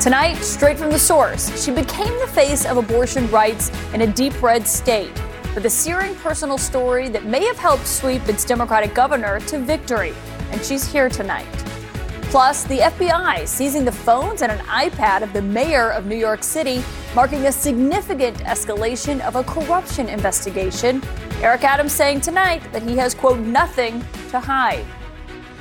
Tonight, straight from the source, she became the face of abortion rights in a deep red state with a searing personal story that may have helped sweep its Democratic governor to victory. And she's here tonight. Plus, the FBI seizing the phones and an iPad of the mayor of New York City, marking a significant escalation of a corruption investigation. Eric Adams saying tonight that he has, quote, nothing to hide.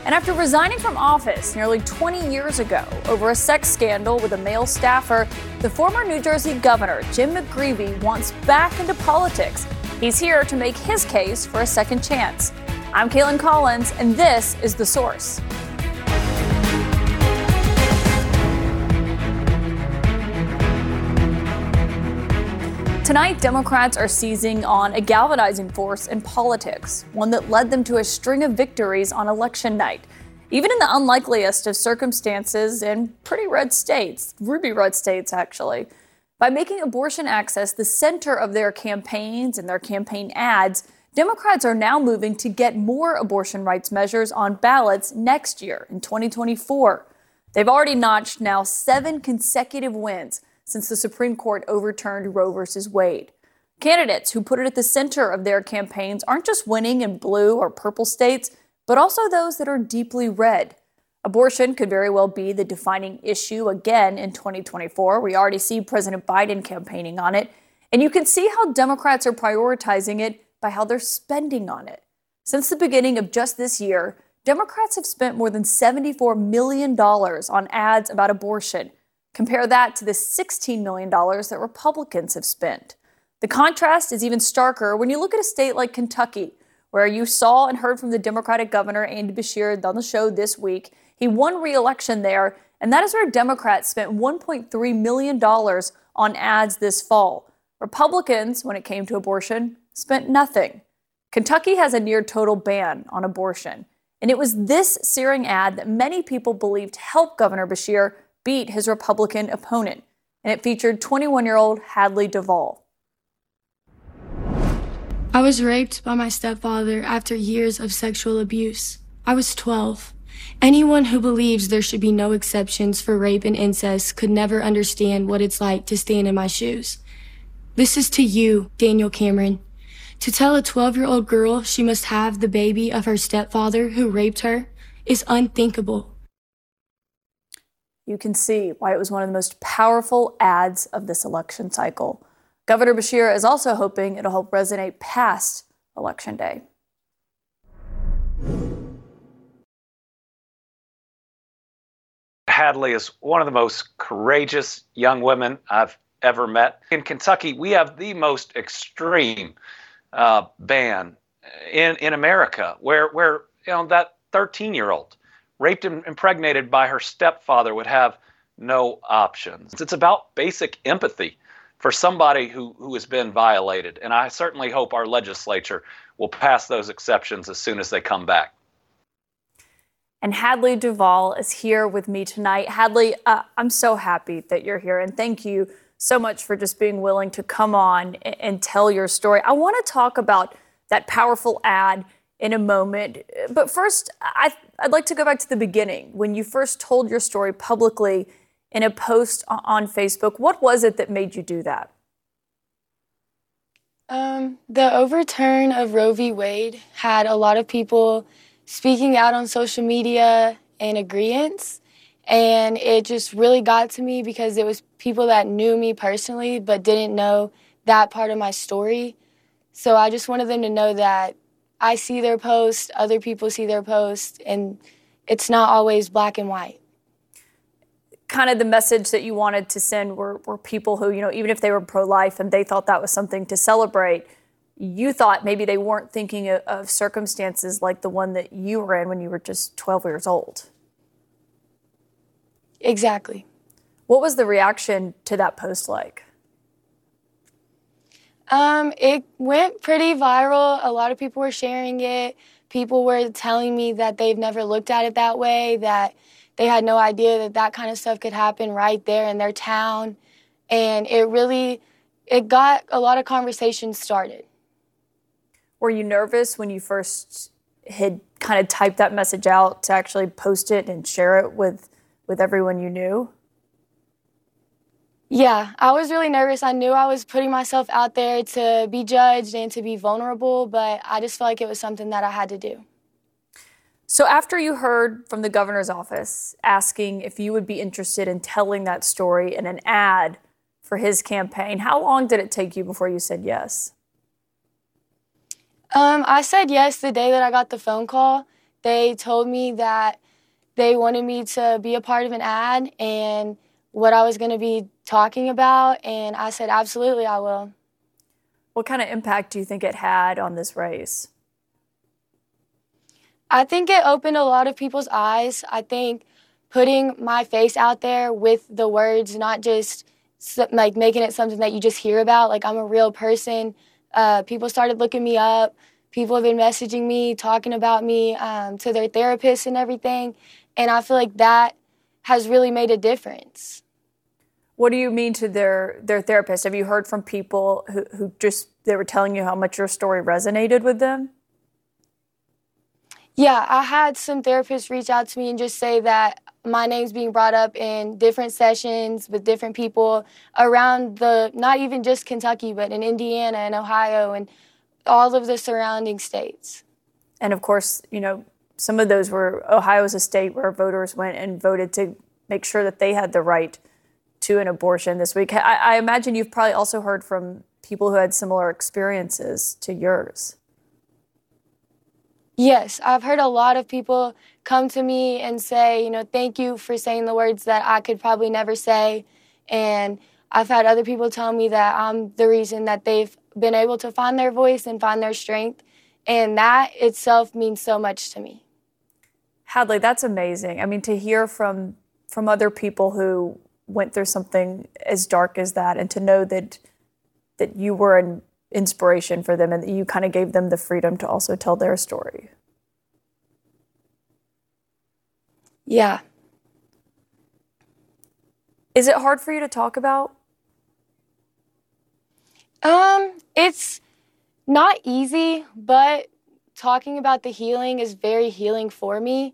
And after resigning from office nearly 20 years ago over a sex scandal with a male staffer, the former New Jersey governor, Jim McGreevey, wants back into politics. He's here to make his case for a second chance. I'm Kaitlan Collins, and this is The Source. Tonight, Democrats are seizing on a galvanizing force in politics, one that led them to a string of victories on election night. Even in the unlikeliest of circumstances in pretty red states, ruby red states actually, by making abortion access the center of their campaigns and their campaign ads, Democrats are now moving to get more abortion rights measures on ballots next year in 2024. They've already notched now seven consecutive wins since the Supreme Court overturned Roe v. Wade. Candidates who put it at the center of their campaigns aren't just winning in blue or purple states, but also those that are deeply red. Abortion could very well be the defining issue again in 2024. We already see President Biden campaigning on it. And you can see how Democrats are prioritizing it by how they're spending on it. Since the beginning of just this year, Democrats have spent more than $74 million on ads about abortion, Compare that to the $16 million that Republicans have spent. The contrast is even starker when you look at a state like Kentucky, where you saw and heard from the Democratic governor, Andy Beshear, on the show this week. He won re election there, and that is where Democrats spent $1.3 million on ads this fall. Republicans, when it came to abortion, spent nothing. Kentucky has a near total ban on abortion. And it was this searing ad that many people believed helped Governor Beshear beat his Republican opponent, and it featured 21 year old Hadley Duvall. I was raped by my stepfather after years of sexual abuse. I was 12. Anyone who believes there should be no exceptions for rape and incest could never understand what it's like to stand in my shoes. This is to you, Daniel Cameron. To tell a 12 year old girl she must have the baby of her stepfather who raped her is unthinkable you can see why it was one of the most powerful ads of this election cycle. Governor Beshear is also hoping it'll help resonate past Election Day. Hadley is one of the most courageous young women I've ever met. In Kentucky, we have the most extreme uh, ban in in America, where where you know that 13 year old raped and impregnated by her stepfather would have no options. It's about basic empathy for somebody who, who has been violated. And I certainly hope our legislature will pass those exceptions as soon as they come back. And Hadley Duvall is here with me tonight. Hadley, uh, I'm so happy that you're here, and thank you so much for just being willing to come on and, and tell your story. I want to talk about that powerful ad in a moment. But first, I, would like to go back to the beginning when you first told your story publicly in a post on Facebook. What was it that made you do that? Um, the overturn of Roe v. Wade had a lot of people speaking out on social media in agreement. And it just really got to me because it was people that knew me personally but didn't know that part of my story. So I just wanted them to know that I see their posts, other people see their posts, and it's not always black and white. Kind of the message that you wanted to send were, were people who, you know, even if they were pro life and they thought that was something to celebrate, you thought maybe they weren't thinking of, of circumstances like the one that you were in when you were just 12 years old. Exactly. What was the reaction to that post like? Um, it went pretty viral. A lot of people were sharing it. People were telling me that they've never looked at it that way, that they had no idea that that kind of stuff could happen right there in their town. And it really it got a lot of conversations started. Were you nervous when you first had kind of typed that message out to actually post it and share it with with everyone you knew? Yeah, I was really nervous. I knew I was putting myself out there to be judged and to be vulnerable, but I just felt like it was something that I had to do. So, after you heard from the governor's office asking if you would be interested in telling that story in an ad for his campaign, how long did it take you before you said yes? Um, I said yes the day that I got the phone call. They told me that they wanted me to be a part of an ad and what I was going to be talking about, and I said, absolutely, I will. What kind of impact do you think it had on this race? I think it opened a lot of people's eyes. I think putting my face out there with the words, not just like making it something that you just hear about, like I'm a real person. Uh, people started looking me up. People have been messaging me, talking about me um, to their therapists and everything. And I feel like that has really made a difference. What do you mean to their their therapist? Have you heard from people who, who just they were telling you how much your story resonated with them? Yeah, I had some therapists reach out to me and just say that my name's being brought up in different sessions with different people around the not even just Kentucky, but in Indiana and Ohio and all of the surrounding states. And of course, you know, some of those were Ohio a state where voters went and voted to make sure that they had the right to an abortion this week. I, I imagine you've probably also heard from people who had similar experiences to yours. Yes, I've heard a lot of people come to me and say, you know, thank you for saying the words that I could probably never say. And I've had other people tell me that I'm the reason that they've been able to find their voice and find their strength. And that itself means so much to me. Hadley, that's amazing. I mean, to hear from from other people who went through something as dark as that and to know that that you were an inspiration for them and that you kind of gave them the freedom to also tell their story. Yeah. Is it hard for you to talk about? Um, it's not easy, but talking about the healing is very healing for me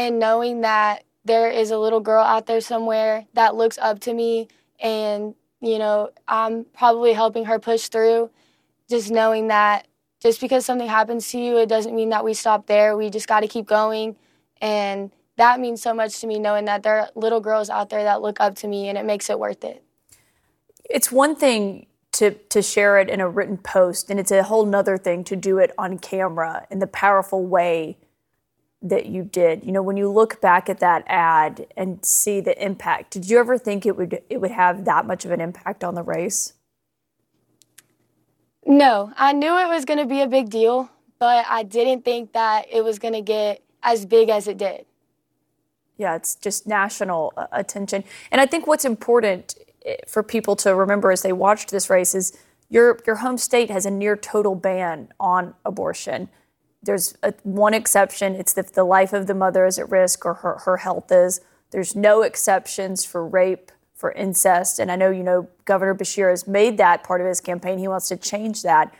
and knowing that there is a little girl out there somewhere that looks up to me and you know i'm probably helping her push through just knowing that just because something happens to you it doesn't mean that we stop there. We just got to keep going. And that means so much to me knowing that there are little girls out there that look up to me and it makes it worth it. It's one thing to, to share it in a written post and it's a whole nother thing to do it on camera in the powerful way that you did. You know, when you look back at that ad and see the impact, did you ever think it would it would have that much of an impact on the race? No, I knew it was going to be a big deal, but I didn't think that it was going to get as big as it did. Yeah, it's just national uh, attention. And I think what's important eh, for people to remember as they watched this race is your your home state has a near total ban on abortion. There's a, one exception. It's if the life of the mother is at risk or her, her health is. There's no exceptions for rape, for incest. And I know, you know, Governor Beshear has made that part of his campaign. He wants to change that.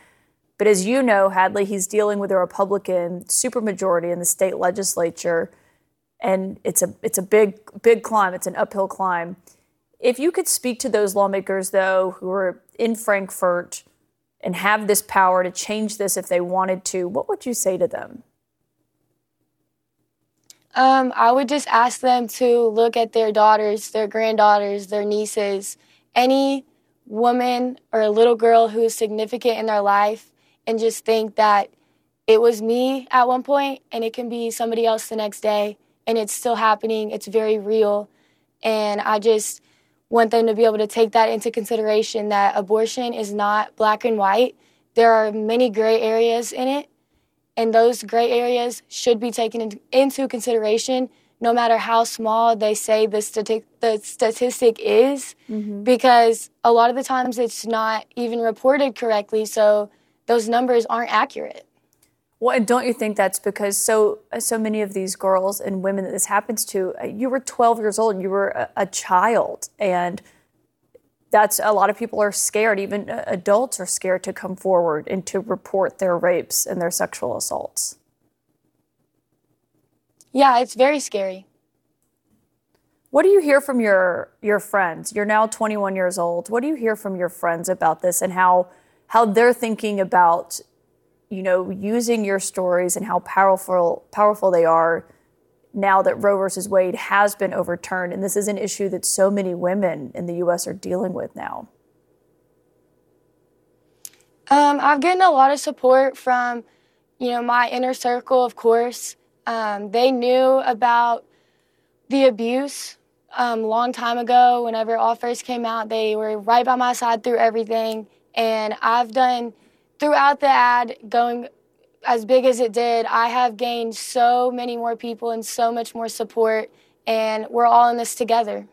But as you know, Hadley, he's dealing with a Republican supermajority in the state legislature. And it's a it's a big big climb. It's an uphill climb. If you could speak to those lawmakers, though, who are in Frankfort and have this power to change this if they wanted to, what would you say to them? Um, I would just ask them to look at their daughters, their granddaughters, their nieces, any woman or little girl who is significant in their life, and just think that it was me at one point and it can be somebody else the next day, and it's still happening. It's very real. And I just want them to be able to take that into consideration that abortion is not black and white. There are many gray areas in it, and those gray areas should be taken into consideration no matter how small they say the, stati- the statistic is, mm-hmm. because a lot of the times it's not even reported correctly, so those numbers aren't accurate. Well, and don't you think that's because so so many of these girls and women that this happens to, uh, you were 12 years old, you were a, a child, and that's a lot of people are scared. Even uh, adults are scared to come forward and to report their rapes and their sexual assaults. Yeah, it's very scary. What do you hear from your your friends? You're now 21 years old. What do you hear from your friends about this and how how they're thinking about you know using your stories and how powerful powerful they are now that Roe versus Wade has been overturned and this is an issue that so many women in the US are dealing with now? Um, I've gotten a lot of support from, you know, my inner circle, of course. Um, they knew about the abuse um, long time ago. Whenever all first came out, they were right by my side through everything. And I've done throughout the ad going as big as it did, I have gained so many more people and so much more support, and we're all in this together.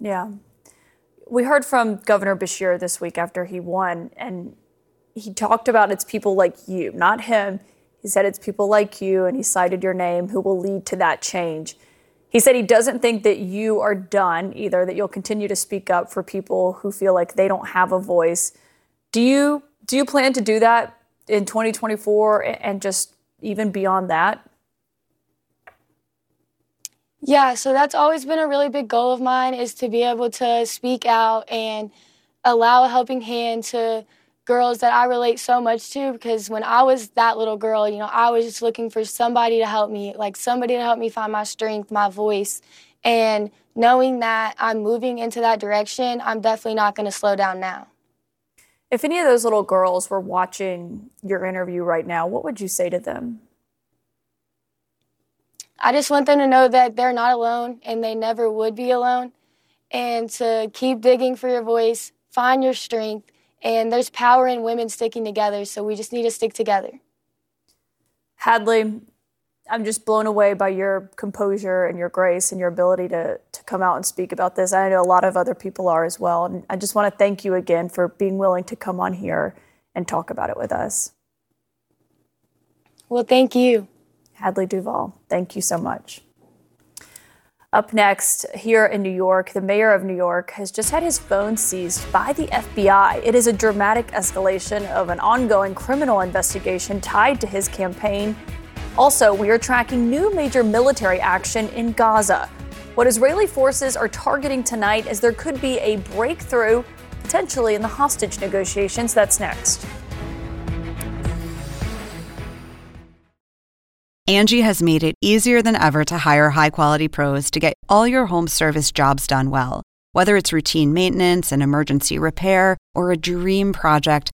Yeah. We heard from Governor Beshear this week after he won, and he talked about it's people like you, not him. He said it's people like you, and he cited your name who will lead to that change. He said he doesn't think that you are done either, that you'll continue to speak up for people who feel like they don't have a voice. Do you do you plan to do that in 2024 and just even beyond that? Yeah, so that's always been a really big goal of mine is to be able to speak out and allow a helping hand to girls that I relate so much to because when I was that little girl, you know, I was just looking for somebody to help me, like somebody to help me find my strength, my voice. And knowing that I'm moving into that direction, I'm definitely not going to slow down now. If any of those little girls were watching your interview right now, what would you say to them? I just want them to know that they're not alone and they never would be alone and to keep digging for your voice, find your strength, and there's power in women sticking together, so we just need to stick together. Hadley, I'm just blown away by your composure and your grace and your ability to, to come out and speak about this. I know a lot of other people are as well. And I just want to thank you again for being willing to come on here and talk about it with us. Well, thank you. Hadley Duvall, thank you so much. Up next, here in New York, the mayor of New York has just had his phone seized by the FBI. It is a dramatic escalation of an ongoing criminal investigation tied to his campaign. Also, we are tracking new major military action in Gaza. What Israeli forces are targeting tonight is there could be a breakthrough, potentially in the hostage negotiations. That's next. Angie has made it easier than ever to hire high quality pros to get all your home service jobs done well. Whether it's routine maintenance, and emergency repair, or a dream project,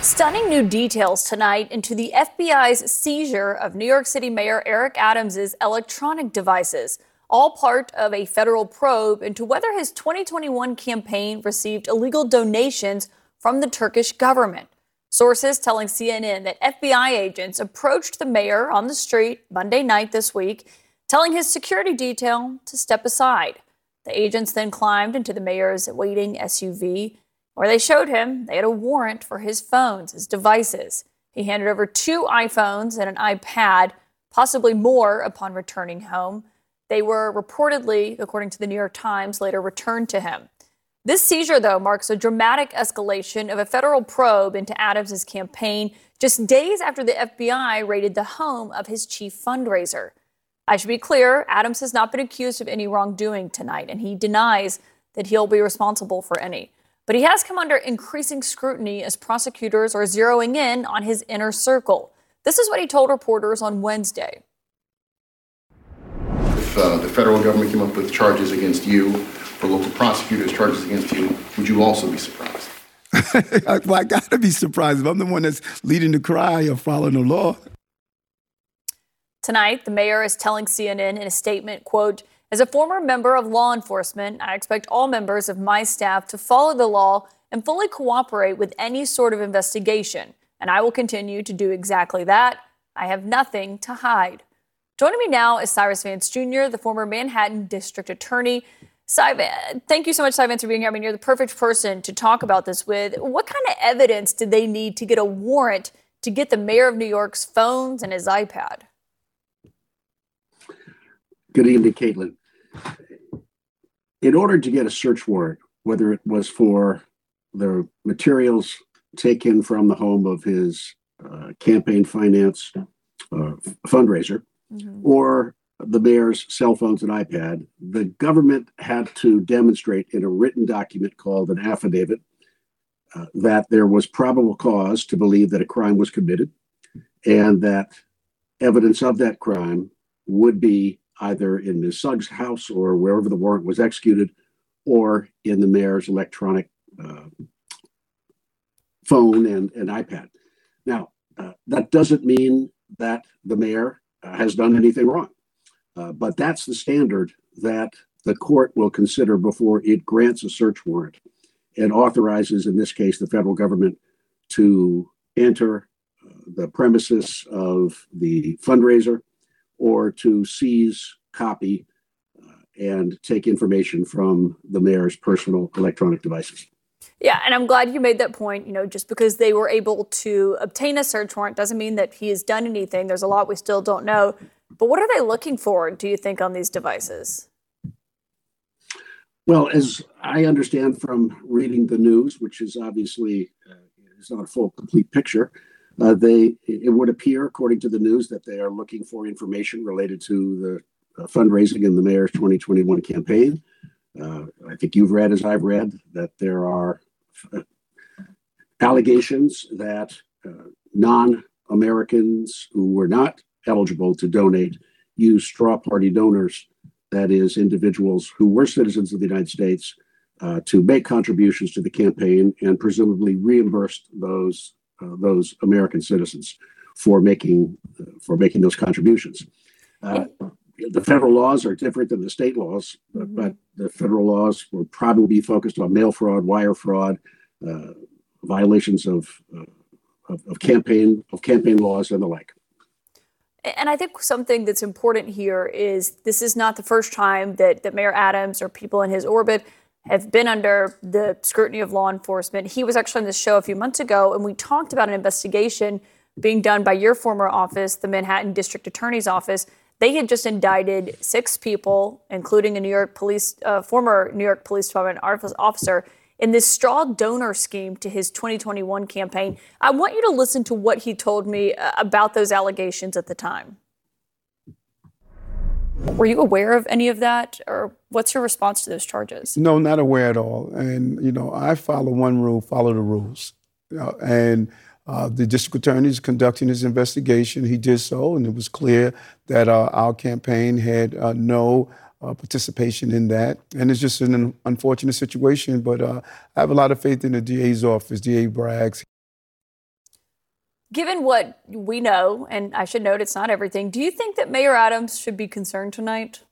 Stunning new details tonight into the FBI's seizure of New York City Mayor Eric Adams' electronic devices, all part of a federal probe into whether his 2021 campaign received illegal donations from the Turkish government. Sources telling CNN that FBI agents approached the mayor on the street Monday night this week, telling his security detail to step aside. The agents then climbed into the mayor's waiting SUV, where they showed him they had a warrant for his phones, his devices. He handed over two iPhones and an iPad, possibly more upon returning home. They were reportedly, according to the New York Times, later returned to him. This seizure, though, marks a dramatic escalation of a federal probe into Adams' campaign just days after the FBI raided the home of his chief fundraiser. I should be clear Adams has not been accused of any wrongdoing tonight, and he denies that he'll be responsible for any. But he has come under increasing scrutiny as prosecutors are zeroing in on his inner circle. This is what he told reporters on Wednesday. If uh, the federal government came up with charges against you, or local prosecutors charges against you, would you also be surprised? well, I got to be surprised if I'm the one that's leading the cry of following the law. Tonight, the mayor is telling CNN in a statement, quote, as a former member of law enforcement, I expect all members of my staff to follow the law and fully cooperate with any sort of investigation, and I will continue to do exactly that. I have nothing to hide. Joining me now is Cyrus Vance Jr., the former Manhattan District Attorney. Cy, thank you so much, Cy Vance, for being here. I mean, you're the perfect person to talk about this with. What kind of evidence did they need to get a warrant to get the mayor of New York's phones and his iPad? Good evening, Kaitlan. In order to get a search warrant, whether it was for the materials taken from the home of his uh, campaign finance uh, fundraiser mm-hmm. or the mayor's cell phones and iPad, the government had to demonstrate in a written document called an affidavit uh, that there was probable cause to believe that a crime was committed and that evidence of that crime would be either in Ms. Suggs' house or wherever the warrant was executed or in the mayor's electronic uh, phone and, and iPad. Now, uh, that doesn't mean that the mayor uh, has done anything wrong, uh, but that's the standard that the court will consider before it grants a search warrant and authorizes, in this case, the federal government to enter uh, the premises of the fundraiser or to seize, copy, uh, and take information from the mayor's personal electronic devices. Yeah, and I'm glad you made that point. You know, just because they were able to obtain a search warrant doesn't mean that he has done anything. There's a lot we still don't know. But what are they looking for, do you think, on these devices? Well, as I understand from reading the news, which is obviously uh, is not a full, complete picture, uh, they it would appear, according to the news, that they are looking for information related to the uh, fundraising in the mayor's 2021 campaign. Uh, I think you've read, as I've read, that there are uh, allegations that uh, non-Americans who were not eligible to donate used straw party donors, that is, individuals who were citizens of the United States, uh, to make contributions to the campaign and presumably reimbursed those those American citizens for making uh, for making those contributions. Uh, the federal laws are different than the state laws, mm-hmm. but the federal laws will probably be focused on mail fraud, wire fraud, uh, violations of, uh, of, of campaign of campaign laws and the like. And I think something that's important here is this is not the first time that, that Mayor Adams or people in his orbit have been under the scrutiny of law enforcement. He was actually on this show a few months ago, and we talked about an investigation being done by your former office, the Manhattan District Attorney's Office. They had just indicted six people, including a New York police, uh, former New York Police Department officer, in this straw donor scheme to his 2021 campaign. I want you to listen to what he told me uh, about those allegations at the time. Were you aware of any of that, or what's your response to those charges? No, not aware at all. And you know, I follow one rule: follow the rules. Know, and uh, the district attorney is conducting his investigation. He did so, and it was clear that uh, our campaign had uh, no uh, participation in that. And it's just an unfortunate situation, but uh, I have a lot of faith in the DA's office, DA Braggs. Given what we know, and I should note it's not everything, do you think that Mayor Adams should be concerned tonight?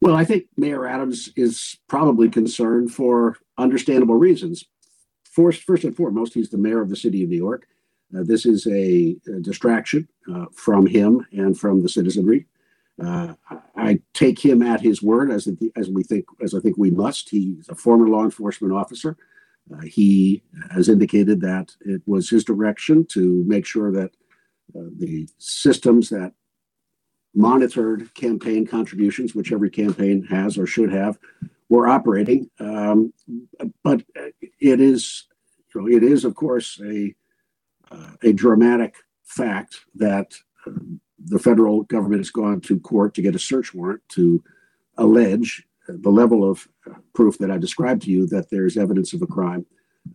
Well, I think Mayor Adams is probably concerned for understandable reasons. First, first and foremost, he's the mayor of the city of New York. Uh, this is a, a distraction uh, from him and from the citizenry. Uh, I take him at his word, as as we think, as I think we must. He's a former law enforcement officer. Uh, he has indicated that it was his direction to make sure that uh, the systems that monitored campaign contributions, which every campaign has or should have, were operating. Um, but it is, you know, it is of course a uh, a dramatic fact that uh, the federal government has gone to court to get a search warrant to allege the level of proof that I described to you that there's evidence of a crime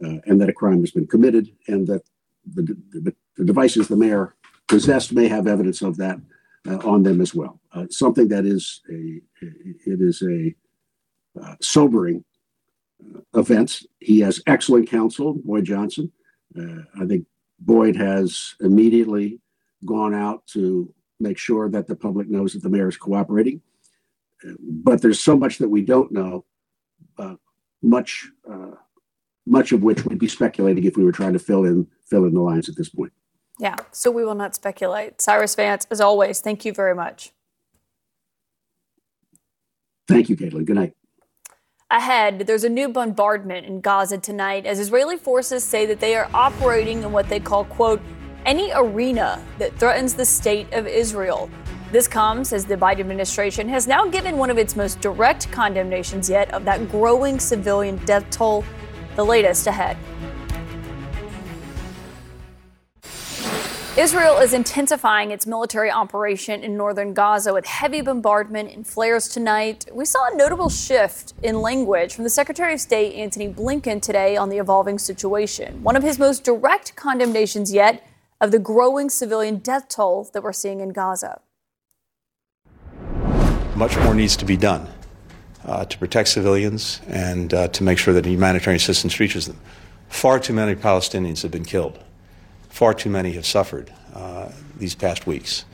uh, and that a crime has been committed and that the, the, the, devices the mayor possessed may have evidence of that uh, on them as well. Uh, something that is a it is a uh, sobering uh, events. He has excellent counsel, Boyd Johnson. Uh, I think Boyd has immediately gone out to make sure that the public knows that the mayor is cooperating. But there's so much that we don't know, uh, much uh, much of which would be speculating if we were trying to fill in fill in the lines at this point. Yeah, so we will not speculate. Cyrus Vance, as always, thank you very much. Thank you, Kaitlan. Good night. Ahead, there's a new bombardment in Gaza tonight as Israeli forces say that they are operating in what they call, quote, any arena that threatens the state of Israel. This comes as the Biden administration has now given one of its most direct condemnations yet of that growing civilian death toll. The latest ahead. Israel is intensifying its military operation in northern Gaza with heavy bombardment and flares tonight. We saw a notable shift in language from the Secretary of State Antony Blinken today on the evolving situation. One of his most direct condemnations yet of the growing civilian death toll that we're seeing in Gaza. Much more needs to be done uh, to protect civilians and uh, to make sure that humanitarian assistance reaches them. Far too many Palestinians have been killed far too many have suffered uh, these past weeks.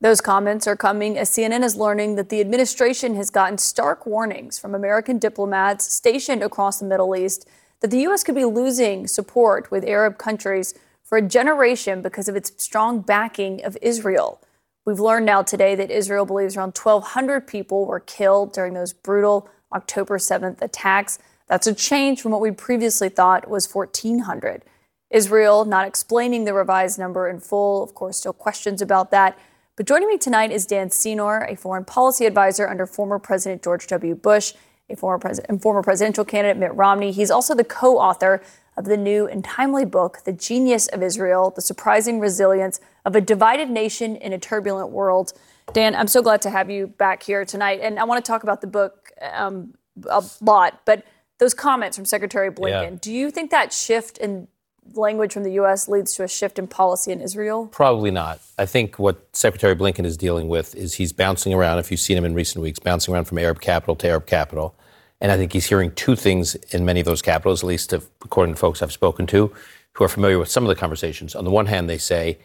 Those comments are coming as CNN is learning that the administration has gotten stark warnings from American diplomats stationed across the Middle East that the U.S. could be losing support with Arab countries for a generation because of its strong backing of Israel. We've learned now today that Israel believes around 1,200 people were killed during those brutal October 7th attacks. That's a change from what we previously thought was 1,400. Israel not explaining the revised number in full. Of course, still questions about that. But joining me tonight is Dan Senor, a foreign policy advisor under former President George W. Bush, a former, pres- and former presidential candidate Mitt Romney. He's also the co author of the new and timely book, The Genius of Israel The Surprising Resilience of a Divided Nation in a Turbulent World. Dan, I'm so glad to have you back here tonight. And I want to talk about the book um, a lot, but those comments from Secretary Blinken, yeah. do you think that shift in language from the U.S. leads to a shift in policy in Israel? Probably not. I think what Secretary Blinken is dealing with is he's bouncing around, if you've seen him in recent weeks, bouncing around from Arab capital to Arab capital. And I think he's hearing two things in many of those capitals, at least according to folks I've spoken to who are familiar with some of the conversations. On the one hand, they say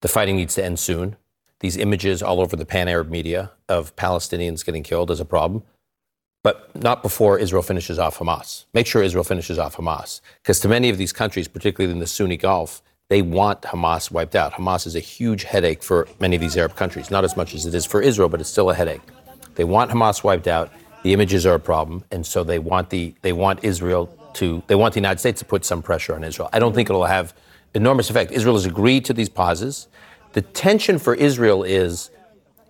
the fighting needs to end soon. These images all over the pan Arab media of Palestinians getting killed is a problem but not before Israel finishes off Hamas. Make sure Israel finishes off Hamas. Because to many of these countries, particularly in the Sunni Gulf, they want Hamas wiped out. Hamas is a huge headache for many of these Arab countries, not as much as it is for Israel, but it's still a headache. They want Hamas wiped out. The images are a problem, and so they want the they want Israel to they want the United States to put some pressure on Israel. I don't think it'll have enormous effect. Israel has agreed to these pauses. The tension for Israel is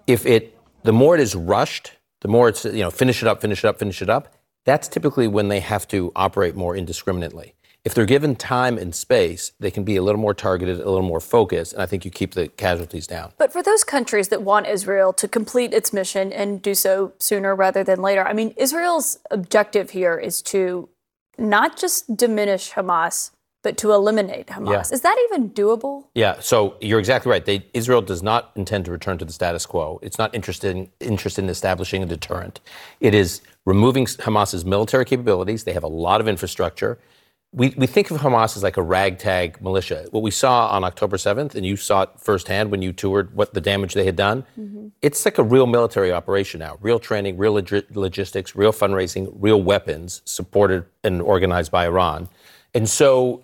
if it the more it is rushed the more it's, you know, finish it up, finish it up, finish it up, that's typically when they have to operate more indiscriminately. If they're given time and space, they can be a little more targeted, a little more focused, and I think you keep the casualties down. But for those countries that want Israel to complete its mission and do so sooner rather than later, I mean, Israel's objective here is to not just diminish Hamas, but to eliminate Hamas. Yeah. Is that even doable? Yeah, so you're exactly right. They, Israel does not intend to return to the status quo. It's not interested in, interested in establishing a deterrent. It is removing Hamas's military capabilities. They have a lot of infrastructure. We, we think of Hamas as like a ragtag militia. What we saw on October 7th, and you saw it firsthand when you toured what the damage they had done, mm-hmm. it's like a real military operation now. Real training, real log- logistics, real fundraising, real weapons supported and organized by Iran. And so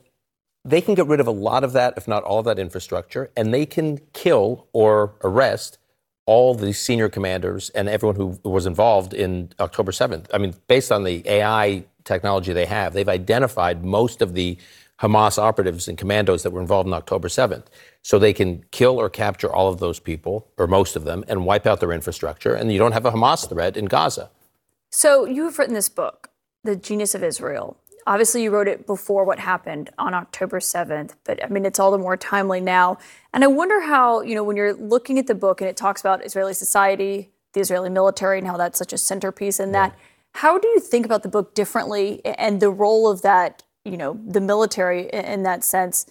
they can get rid of a lot of that, if not all of that infrastructure, and they can kill or arrest all the senior commanders and everyone who was involved in October 7th. I mean, based on the AI technology they have, they've identified most of the Hamas operatives and commandos that were involved in October 7th. So they can kill or capture all of those people, or most of them, and wipe out their infrastructure, and you don't have a Hamas threat in Gaza. So you've written this book, The Genius of Israel. Obviously, you wrote it before what happened on October 7th, but I mean, it's all the more timely now. And I wonder how, you know, when you're looking at the book and it talks about Israeli society, the Israeli military, and how that's such a centerpiece in that, how do you think about the book differently and the role of that, you know, the military in that sense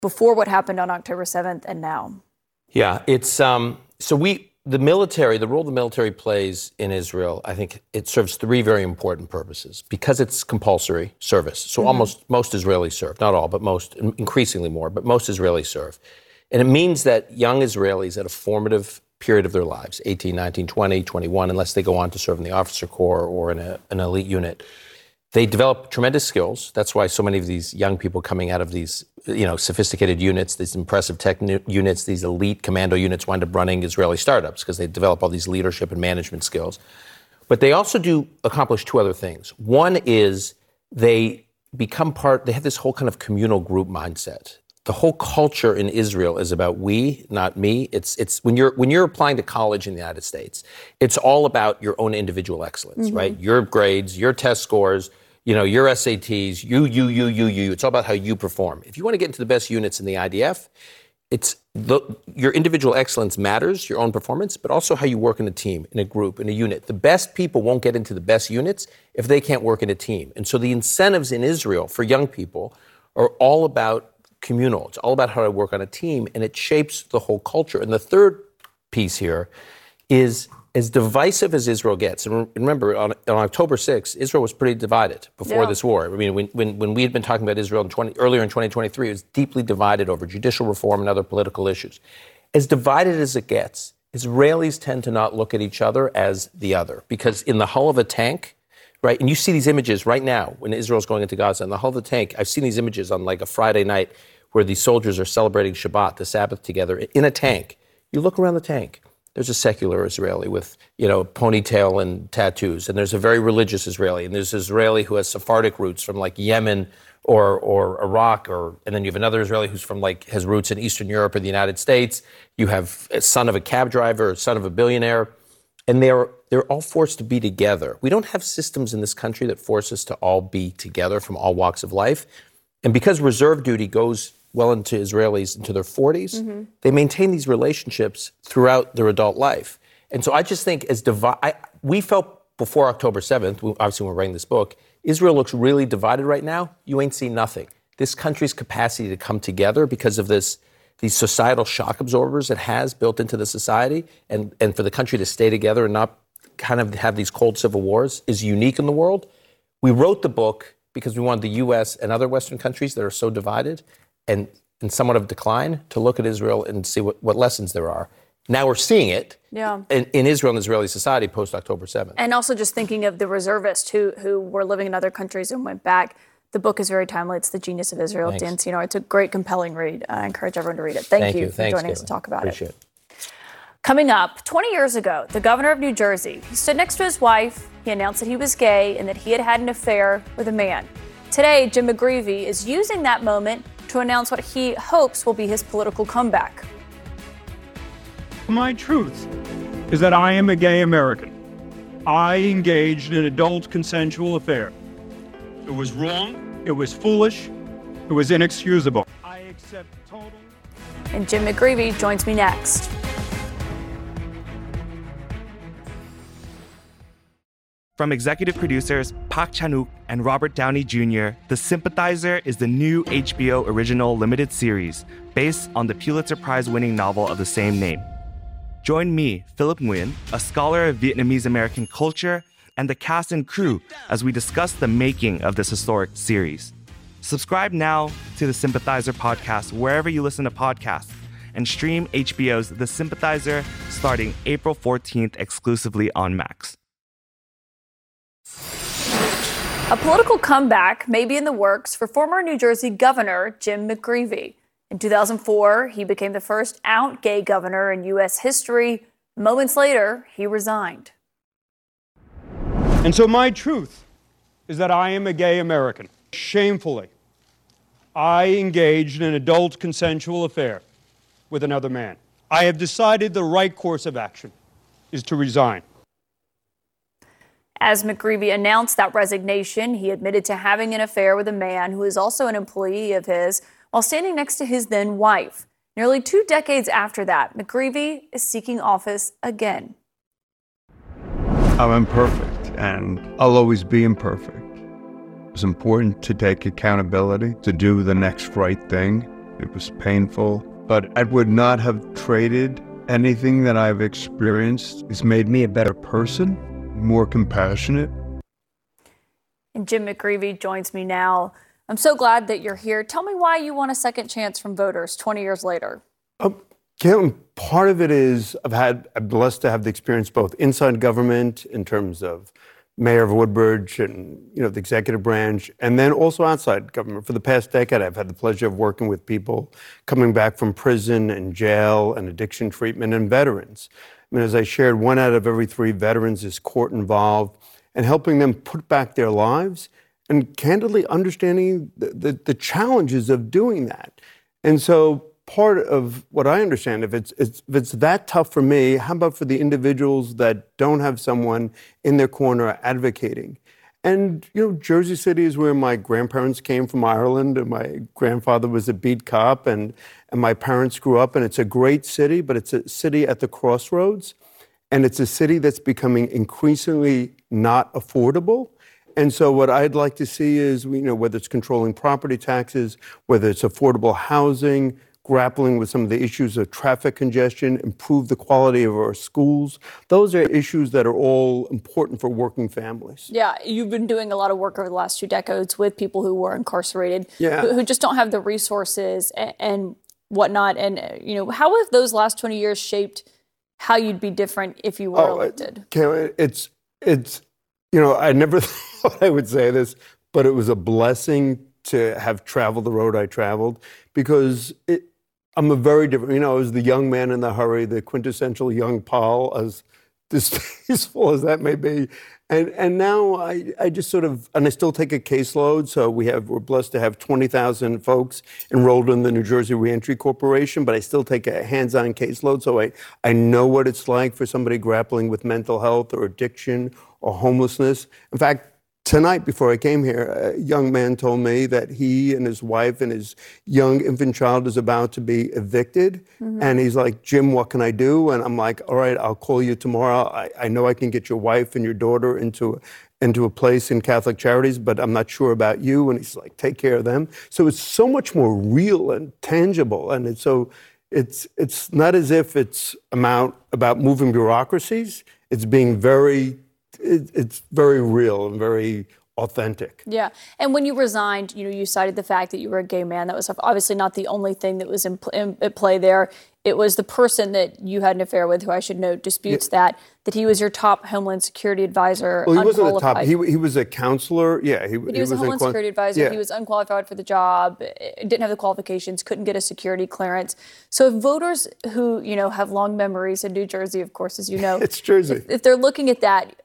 before what happened on October 7th and now? Yeah, it's um, so we the military, the role the military plays in Israel, I think it serves three very important purposes because it's compulsory service. So mm-hmm. almost most Israelis serve, not all, but most, increasingly more, but most Israelis serve. And it means that young Israelis at a formative period of their lives, 18, 19, 20, 21, unless they go on to serve in the officer corps or in a, an elite unit, they develop tremendous skills. That's why so many of these young people coming out of these, you know, sophisticated units, these impressive tech units, these elite commando units wind up running Israeli startups because they develop all these leadership and management skills. But they also do accomplish two other things. One is they become part, they have this whole kind of communal group mindset the whole culture in Israel is about we, not me. It's it's when you're when you're applying to college in the United States, it's all about your own individual excellence, mm-hmm. right? Your grades, your test scores, you know, your SATs, you, you, you, you, you. It's all about how you perform. If you want to get into the best units in the IDF, it's the, your individual excellence matters, your own performance, but also how you work in a team, in a group, in a unit. The best people won't get into the best units if they can't work in a team. And so the incentives in Israel for young people are all about communal. It's all about how to work on a team, and it shapes the whole culture. And the third piece here is as divisive as Israel gets, and remember, on, on October 6th, Israel was pretty divided before yeah. this war. I mean, when, when, when, we had been talking about Israel in 20, earlier in 2023, it was deeply divided over judicial reform and other political issues. As divided as it gets, Israelis tend to not look at each other as the other, because in the hull of a tank, right, and you see these images right now when Israel's going into Gaza, in the hull of the tank, I've seen these images on like a Friday night where these soldiers are celebrating Shabbat, the Sabbath together, in a tank. You look around the tank there's a secular Israeli with, you know, ponytail and tattoos, and there's a very religious Israeli, and there's Israeli who has Sephardic roots from like Yemen or or Iraq, or and then you have another Israeli who's from like has roots in Eastern Europe or the United States. You have a son of a cab driver, a son of a billionaire, and they're they're all forced to be together. We don't have systems in this country that force us to all be together from all walks of life, and because reserve duty goes well into Israelis into their 40s, mm-hmm. they maintain these relationships throughout their adult life. And so I just think as divi- I, we felt before October 7th, obviously when we're writing this book, Israel looks really divided right now. You ain't seen nothing. This country's capacity to come together because of this these societal shock absorbers it has built into the society and, and for the country to stay together and not kind of have these cold civil wars is unique in the world. We wrote the book because we wanted the US and other Western countries that are so divided and in somewhat of decline to look at Israel and see what, what lessons there are. Now we're seeing it yeah. in, in Israel and Israeli society post October 7th. And also just thinking of the reservists who, who were living in other countries and went back. The book is very timely. It's The Genius of Israel, Thanks. Dan Senor. It's a great, compelling read. I encourage everyone to read it. Thank, Thank you, you, for Thanks, joining us to talk about Appreciate it. it. Coming up, 20 years ago, the governor of New Jersey he stood next to his wife. He announced that he was gay and that he had had an affair with a man. Today, Jim McGreevey is using that moment to announce what he hopes will be his political comeback. My truth is that I am a gay American. I engaged in an adult consensual affair. It was wrong, it was foolish, it was inexcusable. I accept total. And Jim McGreevey joins me next. From executive producers Park Chan-wook and Robert Downey Jr., The Sympathizer is the new HBO original limited series based on the Pulitzer Prize winning novel of the same name. Join me, Philip Nguyen, a scholar of Vietnamese American culture, and the cast and crew as we discuss the making of this historic series. Subscribe now to the Sympathizer podcast wherever you listen to podcasts and stream HBO's The Sympathizer starting April 14th exclusively on Max. A political comeback may be in the works for former New Jersey Governor Jim McGreevey. In 2004, he became the first out gay governor in U.S. history. Moments later, he resigned. And so, my truth is that I am a gay American. Shamefully, I engaged in an adult consensual affair with another man. I have decided the right course of action is to resign. As McGreevey announced that resignation, he admitted to having an affair with a man who is also an employee of his while standing next to his then wife. Nearly two decades after that, McGreevey is seeking office again. I'm imperfect, and I'll always be imperfect. It's important to take accountability, to do the next right thing. It was painful, but I would not have traded anything that I've experienced It's made me a better person, more compassionate. And Jim McGreevey joins me now. I'm so glad that you're here. Tell me why you want a second chance from voters 20 years later. Um, Kaitlan, part of it is I've had, I'm blessed to have the experience both inside government in terms of mayor of Woodbridge and you know the executive branch, and then also outside government. For the past decade, I've had the pleasure of working with people coming back from prison and jail and addiction treatment and veterans. Mean, as I shared, one out of every three veterans is court involved, and helping them put back their lives and candidly understanding the, the, the challenges of doing that. And so part of what I understand. If it's, it's, if it's that tough for me, how about for the individuals that don't have someone in their corner advocating? And you know, Jersey City is where my grandparents came from Ireland, and my grandfather was a beat cop, and and my parents grew up. And it's a great city, but it's a city at the crossroads, and it's a city that's becoming increasingly not affordable. And so, what I'd like to see is, you know, whether it's controlling property taxes, whether it's affordable housing, grappling with some of the issues of traffic congestion, improve the quality of our schools. Those are issues that are all important for working families. Yeah, you've been doing a lot of work over the last two decades with people who were incarcerated, yeah. who, who just don't have the resources and, and whatnot. And, uh, you know, how have those last 20 years shaped how you'd be different if you were oh, elected? It's, it's, you know, I never thought I would say this, but it was a blessing to have traveled the road I traveled because it, I'm a very different, you know, I was the young man in the hurry, the quintessential young pol, as distasteful as that may be. And, and now I, I just sort of, and I still take a caseload. So we have, we're blessed to have 20,000 folks enrolled in the New Jersey Reentry Corporation, but I still take a hands on caseload. So I, I know what it's like for somebody grappling with mental health or addiction or homelessness. In fact, Tonight, before I came here, a young man told me that he and his wife and his young infant child is about to be evicted. Mm-hmm. And he's like, Jim, what can I do? And I'm like, all right, I'll call you tomorrow. I, I know I can get your wife and your daughter into, into a place in Catholic Charities, but I'm not sure about you. And he's like, take care of them. So it's so much more real and tangible. And it's so, it's, it's not as if it's about, about moving bureaucracies. It's being very it, it's very real and very authentic. Yeah. And when you resigned, you know, you cited the fact that you were a gay man. That was obviously not the only thing that was in, in, at play there. It was the person that you had an affair with, who I should note disputes yeah. that, that he was your top Homeland Security advisor. Well, he wasn't a top. He, he was a counselor. Yeah, he, but he, was, was a Homeland Security advisor. Yeah. He was unqualified for the job. Eh, didn't have the qualifications. Couldn't get a security clearance. So if voters who you know have long memories in New Jersey, of course, as you know, it's Jersey. If, if they're looking at that,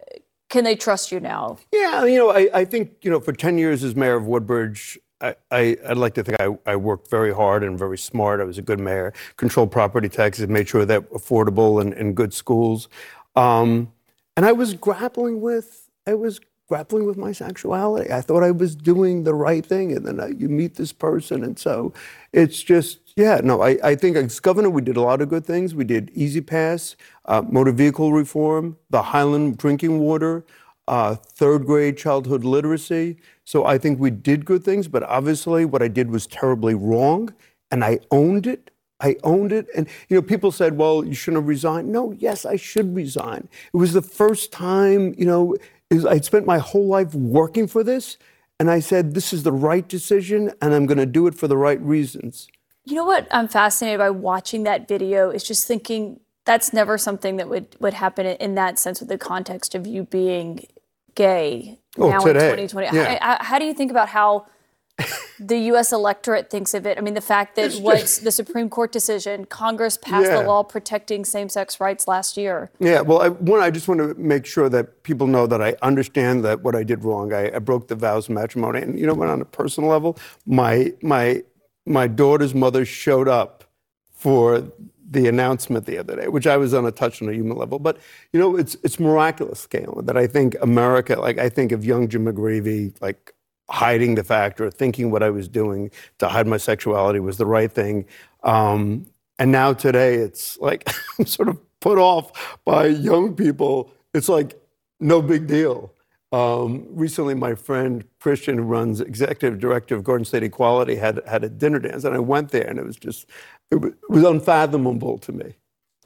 can they trust you now? Yeah, you know, I, I think, you know, for 10 years as mayor of Woodbridge, I, I, would like to think I, I, worked very hard and very smart. I was a good mayor, controlled property taxes, made sure that affordable and, and good schools. Um, and I was grappling with, I was grappling with my sexuality. I thought I was doing the right thing. And then I, you meet this person. And so it's just, yeah, no, I, I think as governor, we did a lot of good things. We did E-ZPass, uh, motor vehicle reform, the Highland drinking water, uh, third grade childhood literacy. So I think we did good things, but obviously what I did was terribly wrong, and I owned it. I owned it. And, you know, people said, well, you shouldn't have resigned. No, yes, I should resign. It was the first time, you know, I'd spent my whole life working for this. And I said, this is the right decision, and I'm going to do it for the right reasons. You know what I'm fascinated by watching that video is just thinking that's never something that would, would happen in that sense with the context of you being gay oh, now today. in 2020. Yeah. How, how, do you think about how the U.S. electorate thinks of it? I mean, the fact that what the Supreme Court decision, Congress passed yeah. the law protecting same-sex rights last year. Yeah, well, I, one, I just want to make sure that people know that I understand that what I did wrong. I, I broke the vows of matrimony, and you know, what? on a personal level, my my my daughter's mother showed up for the announcement the other day, which I was on a touch on a human level. But you know, it's it's miraculous, scale that I think America, like I think of young Jim McGreevey, like hiding the fact or thinking what I was doing to hide my sexuality was the right thing. Um, and now today, it's like I'm sort of put off by young people. It's like no big deal. Um, recently, my friend Christian, who runs executive director of Garden State Equality, had had a dinner dance, and I went there, and it was just it was, it was unfathomable to me.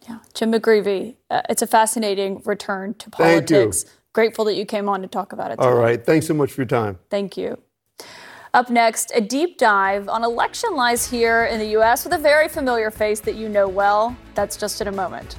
Yeah, Jim McGreevey, uh, it's a fascinating return to politics. Thank you. Grateful that you came on to talk about it. Today. All right. Thanks so much for your time. Thank you. Up next, a deep dive on election lies here in the U.S. with a very familiar face that you know well. That's just in a moment.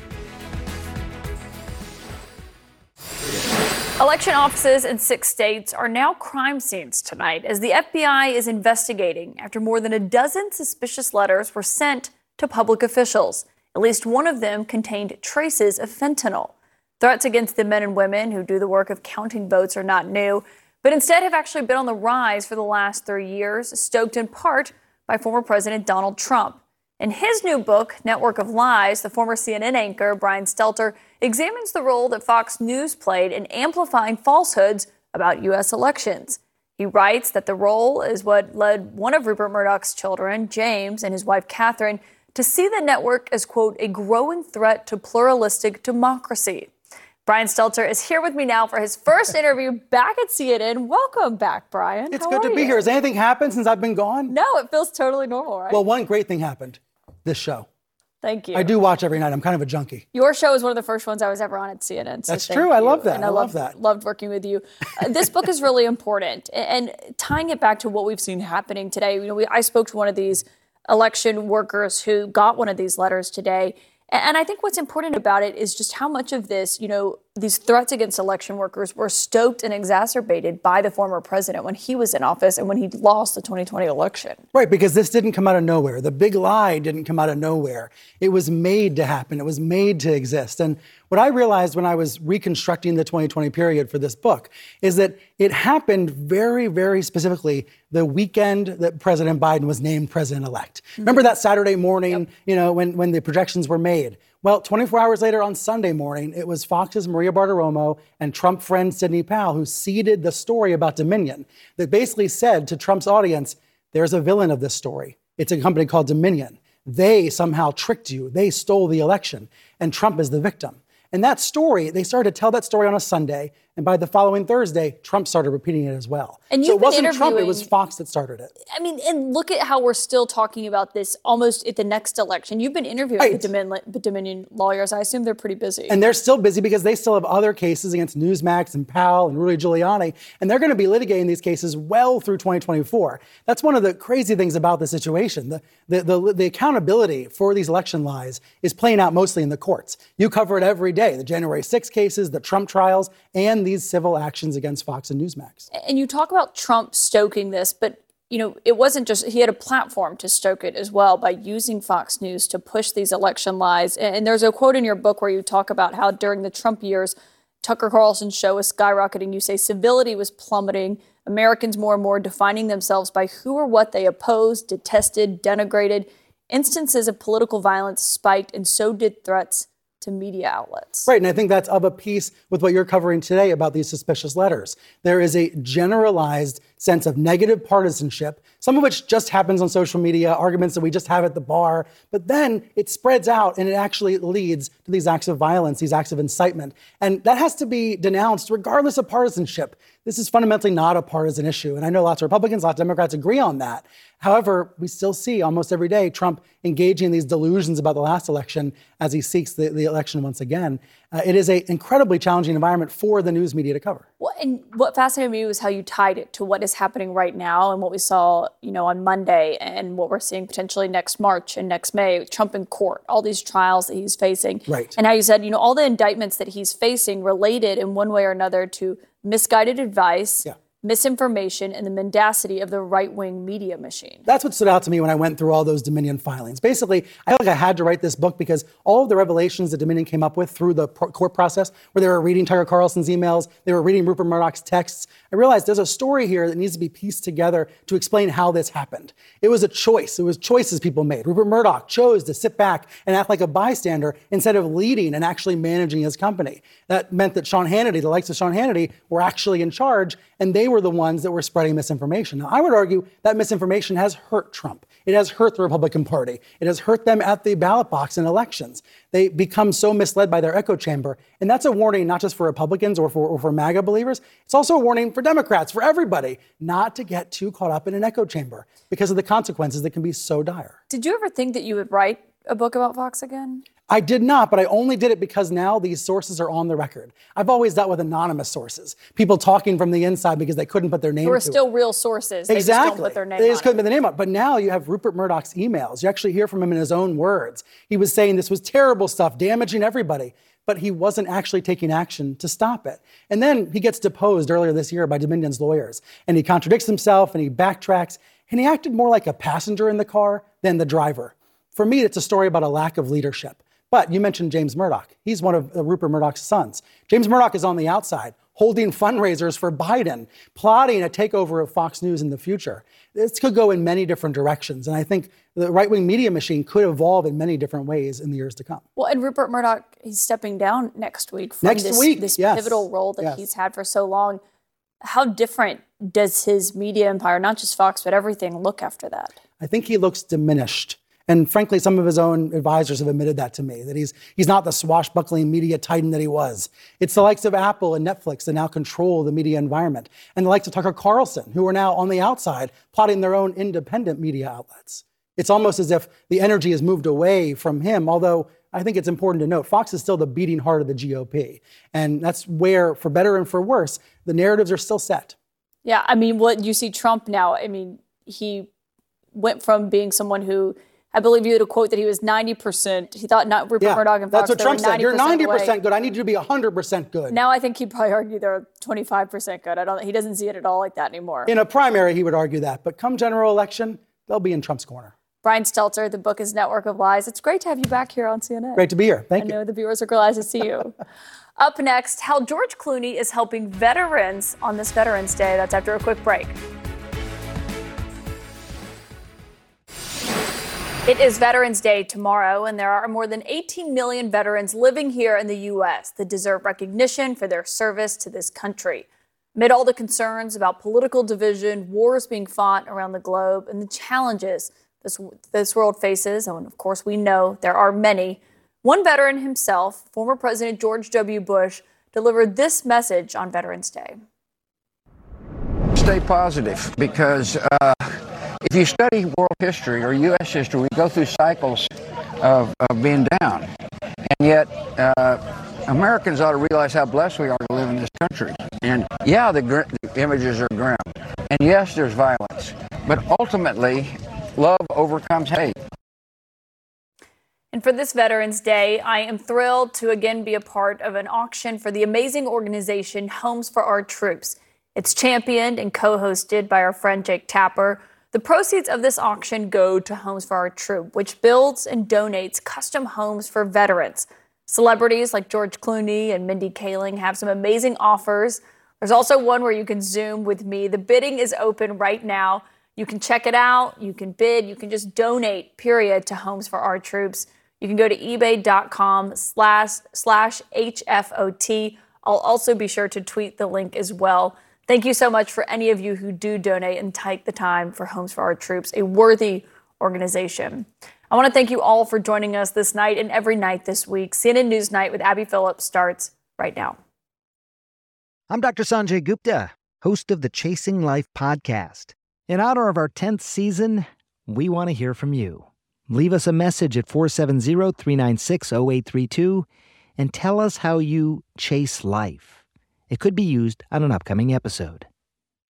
Election offices in six states are now crime scenes tonight as the FBI is investigating after more than a dozen suspicious letters were sent to public officials. At least one of them contained traces of fentanyl. Threats against the men and women who do the work of counting votes are not new, but instead have actually been on the rise for the last three years, stoked in part by former President Donald Trump. In his new book, Network of Lies, the former CNN anchor Brian Stelter examines the role that Fox News played in amplifying falsehoods about U.S. elections. He writes that the role is what led one of Rupert Murdoch's children, James, and his wife Catherine, to see the network as, quote, a growing threat to pluralistic democracy. Brian Stelter is here with me now for his first interview back at CNN. Welcome back, Brian. It's How good to you? be here. Has anything happened since I've been gone? No, it feels totally normal, right? Well, one great thing happened this show. Thank you. I do watch every night. I'm kind of a junkie. Your show is one of the first ones I was ever on at CNN. So That's true. I love that. And I, I, love loved, that. Loved working with you. Uh, this book is really important, and, and tying it back to what we've seen happening today. You know, we, I spoke to one of these election workers who got one of these letters today, and, I think what's important about it is just how much of this, you know, these threats against election workers were stoked and exacerbated by the former president when he was in office and when he lost the 2020 election. Right, because this didn't come out of nowhere. The big lie didn't come out of nowhere. It was made to happen, it was made to exist. And what I realized when I was reconstructing the 2020 period for this book is that it happened very, very specifically the weekend that President Biden was named president elect. Mm-hmm. Remember that Saturday morning, yep. you know, when, when the projections were made? Well, 24 hours later on Sunday morning, it was Fox's Maria Bartiromo and Trump friend Sidney Powell who seeded the story about Dominion that basically said to Trump's audience, there's a villain of this story. It's a company called Dominion. They somehow tricked you. They stole the election, and Trump is the victim. And that story, they started to tell that story on a Sunday. And by the following Thursday, Trump started repeating it as well. And so it wasn't Trump, it was Fox that started it. I mean, and look at how we're still talking about this almost at the next election. You've been interviewing right. the, Dominion, Dominion lawyers. I assume they're pretty busy. And they're still busy because they still have other cases against Newsmax and Powell and Rudy Giuliani. And they're going to be litigating these cases well through 2024. That's one of the crazy things about the situation. The, the, the, the accountability for these election lies is playing out mostly in the courts. You cover it every day the January 6 cases, the Trump trials, and these civil actions against Fox and Newsmax. And you talk about Trump stoking this, but you know, it wasn't just he had a platform to stoke it as well by using Fox News to push these election lies. And there's a quote in your book where you talk about how during the Trump years, Tucker Carlson's show was skyrocketing. You say civility was plummeting. Americans more and more defining themselves by who or what they opposed, detested, denigrated. Instances of political violence spiked, and so did threats to media outlets. Right, and I think that's of a piece with what you're covering today about these suspicious letters. There is a generalized sense of negative partisanship, some of which just happens on social media, arguments that we just have at the bar, but then it spreads out and it actually leads to these acts of violence, these acts of incitement. And that has to be denounced regardless of partisanship. This is fundamentally not a partisan issue. And I know lots of Republicans, lots of Democrats agree on that. However, we still see almost every day Trump engaging in these delusions about the last election as he seeks the, the election once again. Uh, it is an incredibly challenging environment for the news media to cover. Well, and what fascinated me was how you tied it to what is happening right now and what we saw, you know, on Monday and what we're seeing potentially next March and next May, Trump in court, all these trials that he's facing. Right. And how you said, you know, all the indictments that he's facing related in one way or another to misguided advice, yeah. Misinformation, and the mendacity of the right wing media machine. That's what stood out to me when I went through all those Dominion filings. Basically, I felt like I had to write this book because all of the revelations that Dominion came up with through the court process, where they were reading Tucker Carlson's emails, they were reading Rupert Murdoch's texts, I realized there's a story here that needs to be pieced together to explain how this happened. It was a choice. It was choices people made. Rupert Murdoch chose to sit back and act like a bystander instead of leading and actually managing his company. That meant that Sean Hannity, the likes of Sean Hannity, were actually in charge, and they were the ones that were spreading misinformation. Now, I would argue that misinformation has hurt Trump. It has hurt the Republican Party. It has hurt them at the ballot box in elections. They become so misled by their echo chamber. And that's a warning not just for Republicans or for, or for MAGA believers, it's also a warning for Democrats, for everybody, not to get too caught up in an echo chamber because of the consequences that can be so dire. Did you ever think that you would write a book about Fox again? I did not, but I only did it because now these sources are on the record. I've always dealt with anonymous sources, people talking from the inside because they couldn't put their name. There were to still it. real sources. They exactly. just don't put their name they just couldn't it. put their name it. But now you have Rupert Murdoch's emails. You actually hear from him in his own words. He was saying this was terrible stuff, damaging everybody. But he wasn't actually taking action to stop it. And then he gets deposed earlier this year by Dominion's lawyers. And he contradicts himself and he backtracks. And he acted more like a passenger in the car than the driver. For me, it's a story about a lack of leadership. But you mentioned James Murdoch. He's one of uh, Rupert Murdoch's sons. James Murdoch is on the outside, holding fundraisers for Biden, plotting a takeover of Fox News in the future. This could go in many different directions. And I think the right wing media machine could evolve in many different ways in the years to come. Well, and Rupert Murdoch, he's stepping down next week from Next this, week, this yes. pivotal role that Yes. he's had for so long. How different does his media empire, not just Fox, but everything, look after that? I think he looks diminished. And frankly, some of his own advisors have admitted that to me, that he's, he's not the swashbuckling media titan that he was. It's the likes of Apple and Netflix that now control the media environment, and the likes of Tucker Carlson, who are now on the outside plotting their own independent media outlets. It's almost as if the energy has moved away from him, although I think it's important to note Fox is still the beating heart of the GOP. And that's where, for better and for worse, the narratives are still set. Yeah, I mean, what you see Trump now, I mean, he went from being someone who I believe you had a quote that he was 90%. He thought not Rupert Murdoch and Fox that's what Trump said. You're 90% 90% away. good. I need you to be 100% good. Now I think he'd probably argue they're 25% good. I don't. He doesn't see it at all like that anymore. In a primary, he would argue that. But come general election, they'll be in Trump's corner. Brian Stelter, the book is Network of Lies. It's great to have you back here on CNN. Great to be here. Thank I you. I know the viewers are glad to see you. Up next, how George Clooney is helping veterans on this Veterans Day. That's after a quick break. It is Veterans Day tomorrow, and there are more than 18 million veterans living here in the U.S. that deserve recognition for their service to this country. Amid all the concerns about political division, wars being fought around the globe, and the challenges this, this world faces, and of course we know there are many, one veteran himself, former President George W. Bush, delivered this message on Veterans Day. Stay positive because uh, if you study world history or U.S. history, we go through cycles of, of being down. And yet, uh, Americans ought to realize how blessed we are to live in this country. And yeah, the, gr- the images are grim. And yes, there's violence. But ultimately, love overcomes hate. And for this Veterans Day, I am thrilled to again be a part of an auction for the amazing organization Homes for Our Troops. It's championed and co hosted by our friend Jake Tapper. The proceeds of this auction go to Homes for Our Troop, which builds and donates custom homes for veterans. Celebrities like George Clooney and Mindy Kaling have some amazing offers. There's also one where you can Zoom with me. The bidding is open right now. You can check it out, you can bid, you can just donate, period, to Homes for Our Troops. You can go to ebay.com slash slash HFOT. I'll also be sure to tweet the link as well. Thank you so much for any of you who do donate and take the time for Homes for Our Troops, a worthy organization. I want to thank you all for joining us this night and every night this week. CNN News Night with Abby Phillips starts right now. I'm Dr. Sanjay Gupta, host of the Chasing Life podcast. In honor of our 10th season, we want to hear from you. Leave us a message at 470 396 0832 and tell us how you chase life. It could be used on an upcoming episode.